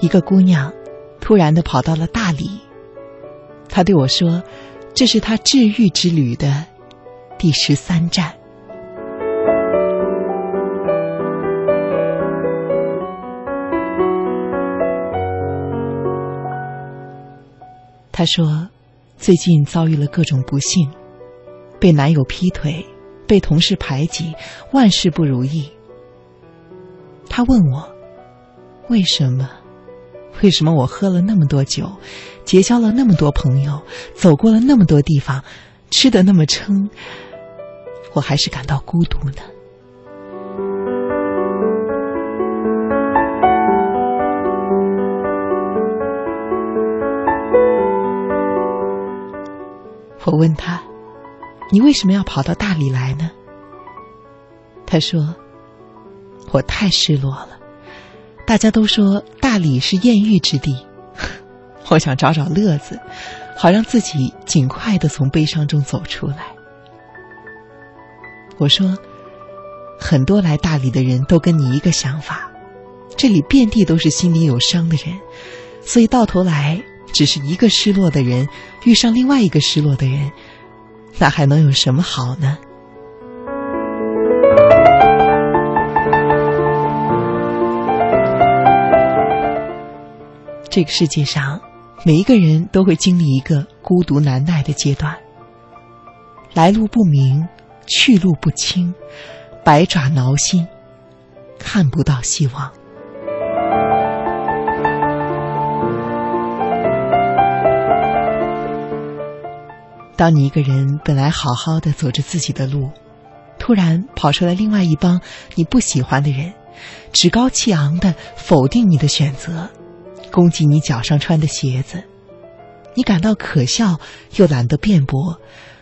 一个姑娘突然的跑到了大理。她对我说：“这是她治愈之旅的第十三站。”她说：“最近遭遇了各种不幸，被男友劈腿，被同事排挤，万事不如意。”她问我：“为什么？”为什么我喝了那么多酒，结交了那么多朋友，走过了那么多地方，吃的那么撑，我还是感到孤独呢？我问他：“你为什么要跑到大理来呢？”他说：“我太失落了。”大家都说大理是艳遇之地，我想找找乐子，好让自己尽快的从悲伤中走出来。我说，很多来大理的人都跟你一个想法，这里遍地都是心里有伤的人，所以到头来只是一个失落的人遇上另外一个失落的人，那还能有什么好呢？这个世界上，每一个人都会经历一个孤独难耐的阶段。来路不明，去路不清，百爪挠心，看不到希望。当你一个人本来好好的走着自己的路，突然跑出来另外一帮你不喜欢的人，趾高气昂的否定你的选择。攻击你脚上穿的鞋子，你感到可笑又懒得辩驳，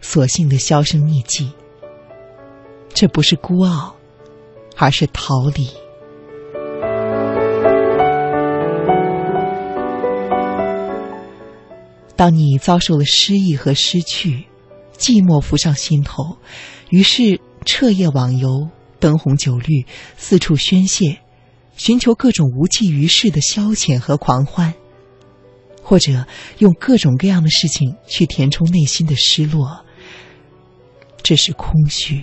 索性的销声匿迹。这不是孤傲，而是逃离。当你遭受了失意和失去，寂寞浮上心头，于是彻夜网游，灯红酒绿，四处宣泄。寻求各种无济于事的消遣和狂欢，或者用各种各样的事情去填充内心的失落，这是空虚。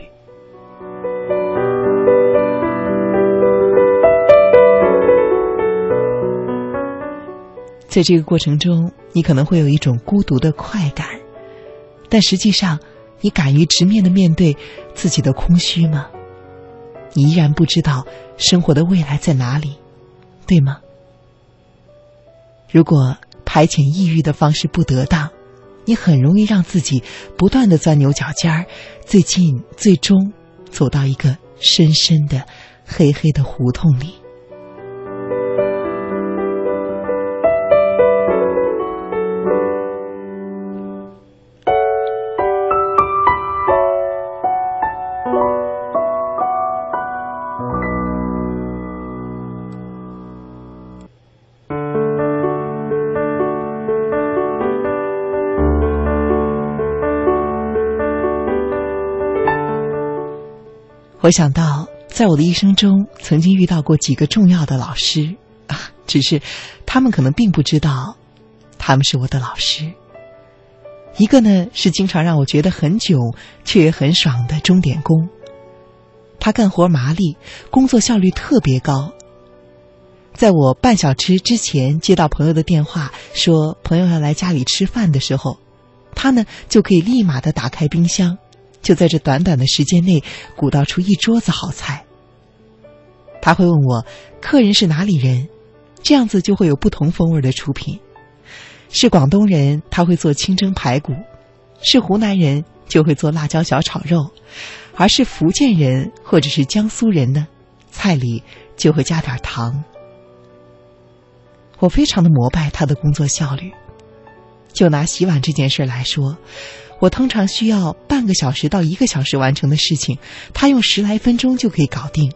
在这个过程中，你可能会有一种孤独的快感，但实际上，你敢于直面的面对自己的空虚吗？你依然不知道生活的未来在哪里，对吗？如果排遣抑郁的方式不得当，你很容易让自己不断的钻牛角尖儿，最近最终走到一个深深的黑黑的胡同里。我想到，在我的一生中，曾经遇到过几个重要的老师，啊，只是他们可能并不知道，他们是我的老师。一个呢，是经常让我觉得很囧却也很爽的钟点工，他干活麻利，工作效率特别高。在我半小时之前接到朋友的电话，说朋友要来家里吃饭的时候，他呢就可以立马的打开冰箱。就在这短短的时间内，鼓捣出一桌子好菜。他会问我，客人是哪里人，这样子就会有不同风味的出品。是广东人，他会做清蒸排骨；是湖南人，就会做辣椒小炒肉；而是福建人或者是江苏人呢，菜里就会加点糖。我非常的膜拜他的工作效率。就拿洗碗这件事来说。我通常需要半个小时到一个小时完成的事情，他用十来分钟就可以搞定。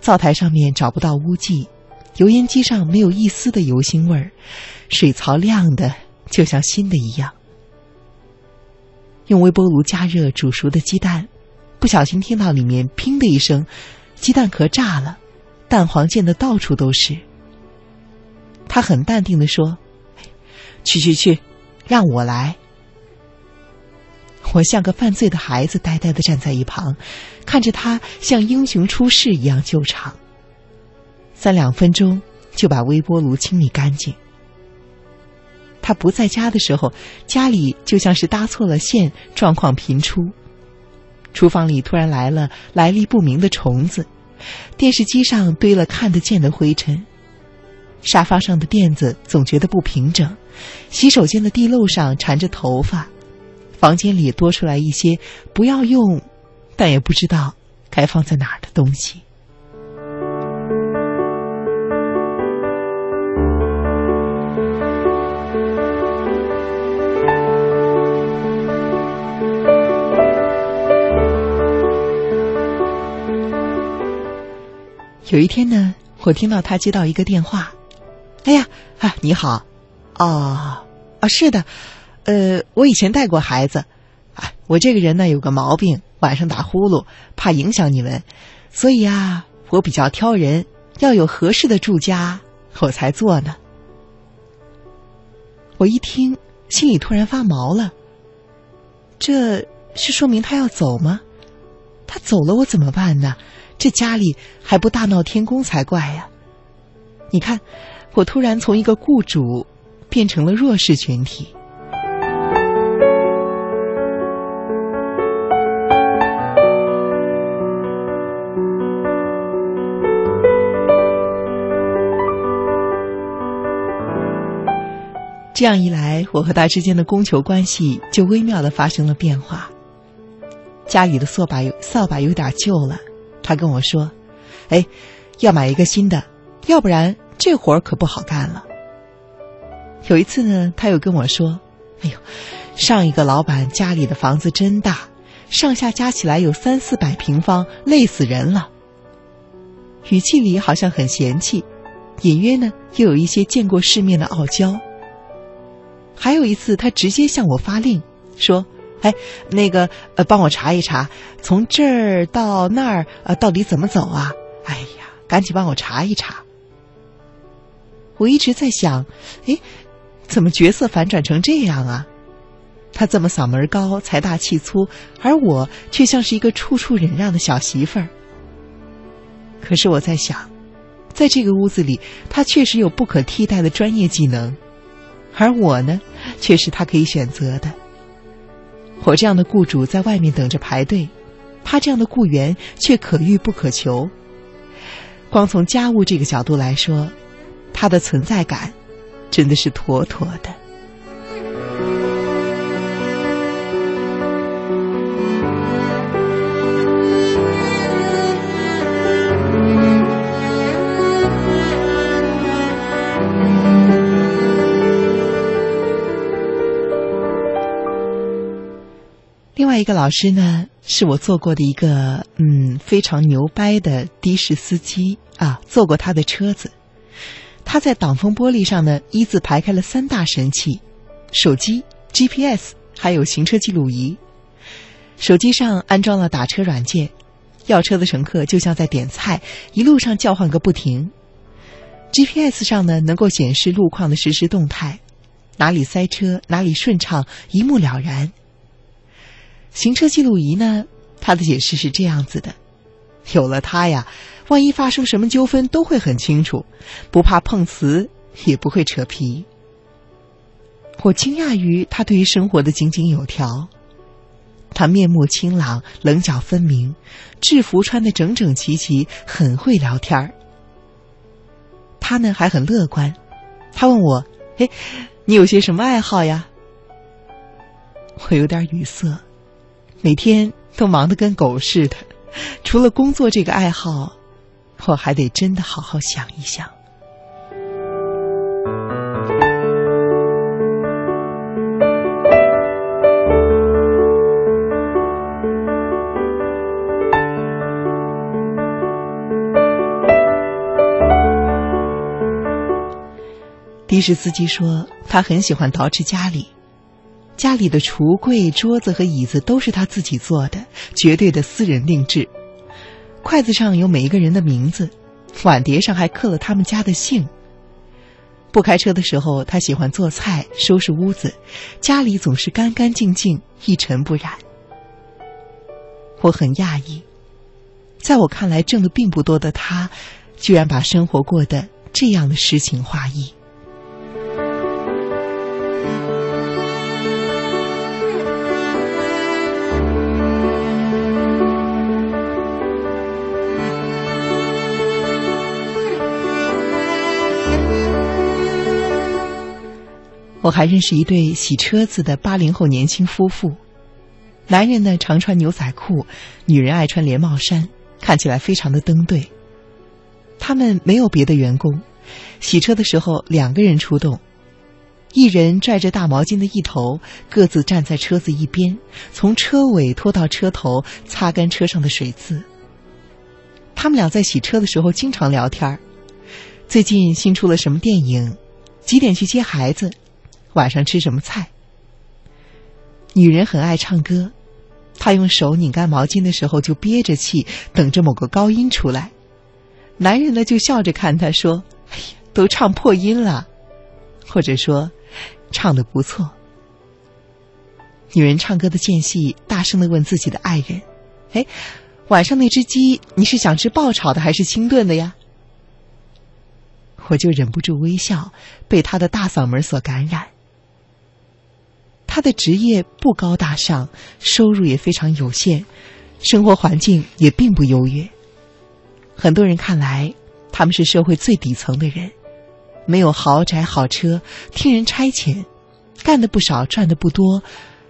灶台上面找不到污迹，油烟机上没有一丝的油腥味儿，水槽亮的就像新的一样。用微波炉加热煮熟的鸡蛋，不小心听到里面“砰”的一声，鸡蛋壳炸了，蛋黄溅得到处都是。他很淡定的说：“去去去，让我来。”我像个犯罪的孩子，呆呆的站在一旁，看着他像英雄出世一样救场。三两分钟就把微波炉清理干净。他不在家的时候，家里就像是搭错了线，状况频出。厨房里突然来了来历不明的虫子，电视机上堆了看得见的灰尘，沙发上的垫子总觉得不平整，洗手间的地漏上缠着头发。房间里多出来一些不要用，但也不知道该放在哪儿的东西。有一天呢，我听到他接到一个电话，哎呀啊，你好，哦，啊，是的。呃，我以前带过孩子，啊，我这个人呢有个毛病，晚上打呼噜，怕影响你们，所以啊，我比较挑人，要有合适的住家，我才做呢。我一听，心里突然发毛了。这是说明他要走吗？他走了，我怎么办呢？这家里还不大闹天宫才怪呀！你看，我突然从一个雇主变成了弱势群体。这样一来，我和他之间的供求关系就微妙的发生了变化。家里的扫把有扫把有点旧了，他跟我说：“哎，要买一个新的，要不然这活儿可不好干了。”有一次呢，他又跟我说：“哎呦，上一个老板家里的房子真大，上下加起来有三四百平方，累死人了。”语气里好像很嫌弃，隐约呢又有一些见过世面的傲娇。还有一次，他直接向我发令，说：“哎，那个，呃，帮我查一查，从这儿到那儿，呃，到底怎么走啊？哎呀，赶紧帮我查一查。”我一直在想，哎，怎么角色反转成这样啊？他这么嗓门高、财大气粗，而我却像是一个处处忍让的小媳妇儿。可是我在想，在这个屋子里，他确实有不可替代的专业技能。而我呢，却是他可以选择的。我这样的雇主在外面等着排队，他这样的雇员却可遇不可求。光从家务这个角度来说，他的存在感真的是妥妥的。另外一个老师呢，是我做过的一个嗯非常牛掰的的士司机啊，坐过他的车子。他在挡风玻璃上呢，一字排开了三大神器：手机、GPS，还有行车记录仪。手机上安装了打车软件，要车的乘客就像在点菜，一路上叫唤个不停。GPS 上呢，能够显示路况的实时动态，哪里塞车，哪里顺畅，一目了然。行车记录仪呢？他的解释是这样子的：有了它呀，万一发生什么纠纷都会很清楚，不怕碰瓷，也不会扯皮。我惊讶于他对于生活的井井有条。他面目清朗，棱角分明，制服穿得整整齐齐，很会聊天儿。他呢还很乐观。他问我：“哎，你有些什么爱好呀？”我有点语塞。每天都忙得跟狗似的，除了工作这个爱好，我还得真的好好想一想。的士司机说，他很喜欢捯饬家里。家里的橱柜、桌子和椅子都是他自己做的，绝对的私人定制。筷子上有每一个人的名字，碗碟上还刻了他们家的姓。不开车的时候，他喜欢做菜、收拾屋子，家里总是干干净净、一尘不染。我很讶异，在我看来挣的并不多的他，居然把生活过得这样的诗情画意。我还认识一对洗车子的八零后年轻夫妇，男人呢常穿牛仔裤，女人爱穿连帽衫，看起来非常的登对。他们没有别的员工，洗车的时候两个人出动，一人拽着大毛巾的一头，各自站在车子一边，从车尾拖到车头，擦干车上的水渍。他们俩在洗车的时候经常聊天儿，最近新出了什么电影，几点去接孩子。晚上吃什么菜？女人很爱唱歌，她用手拧干毛巾的时候就憋着气，等着某个高音出来。男人呢就笑着看她说：“哎呀，都唱破音了。”或者说：“唱的不错。”女人唱歌的间隙，大声的问自己的爱人：“哎，晚上那只鸡，你是想吃爆炒的还是清炖的呀？”我就忍不住微笑，被他的大嗓门所感染。他的职业不高大上，收入也非常有限，生活环境也并不优越。很多人看来，他们是社会最底层的人，没有豪宅好车，听人差遣，干的不少，赚的不多，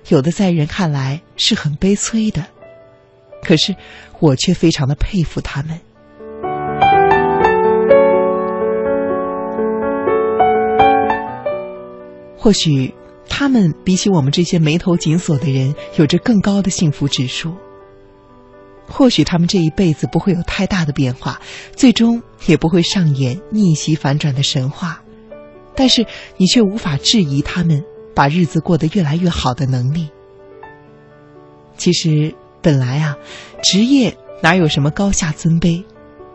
有的在人看来是很悲催的。可是我却非常的佩服他们。或许。他们比起我们这些眉头紧锁的人，有着更高的幸福指数。或许他们这一辈子不会有太大的变化，最终也不会上演逆袭反转的神话，但是你却无法质疑他们把日子过得越来越好的能力。其实本来啊，职业哪有什么高下尊卑，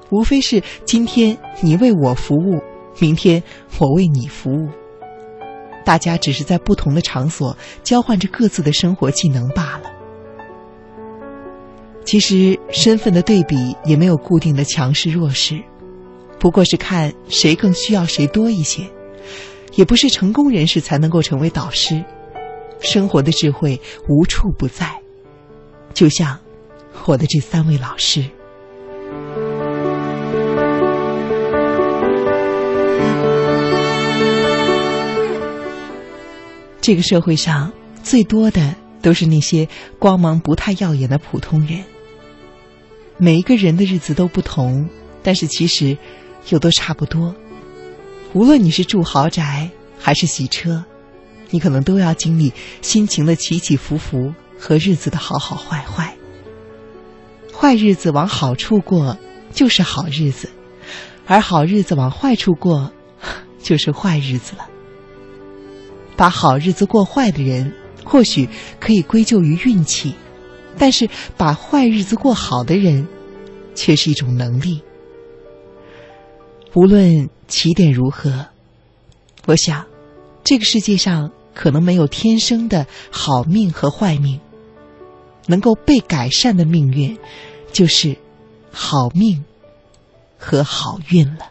无非是今天你为我服务，明天我为你服务。大家只是在不同的场所交换着各自的生活技能罢了。其实身份的对比也没有固定的强势弱势，不过是看谁更需要谁多一些。也不是成功人士才能够成为导师，生活的智慧无处不在，就像我的这三位老师。这个社会上最多的都是那些光芒不太耀眼的普通人。每一个人的日子都不同，但是其实又都差不多。无论你是住豪宅还是洗车，你可能都要经历心情的起起伏伏和日子的好好坏坏。坏日子往好处过就是好日子，而好日子往坏处过就是坏日子了。把好日子过坏的人，或许可以归咎于运气，但是把坏日子过好的人，却是一种能力。无论起点如何，我想，这个世界上可能没有天生的好命和坏命，能够被改善的命运，就是好命和好运了。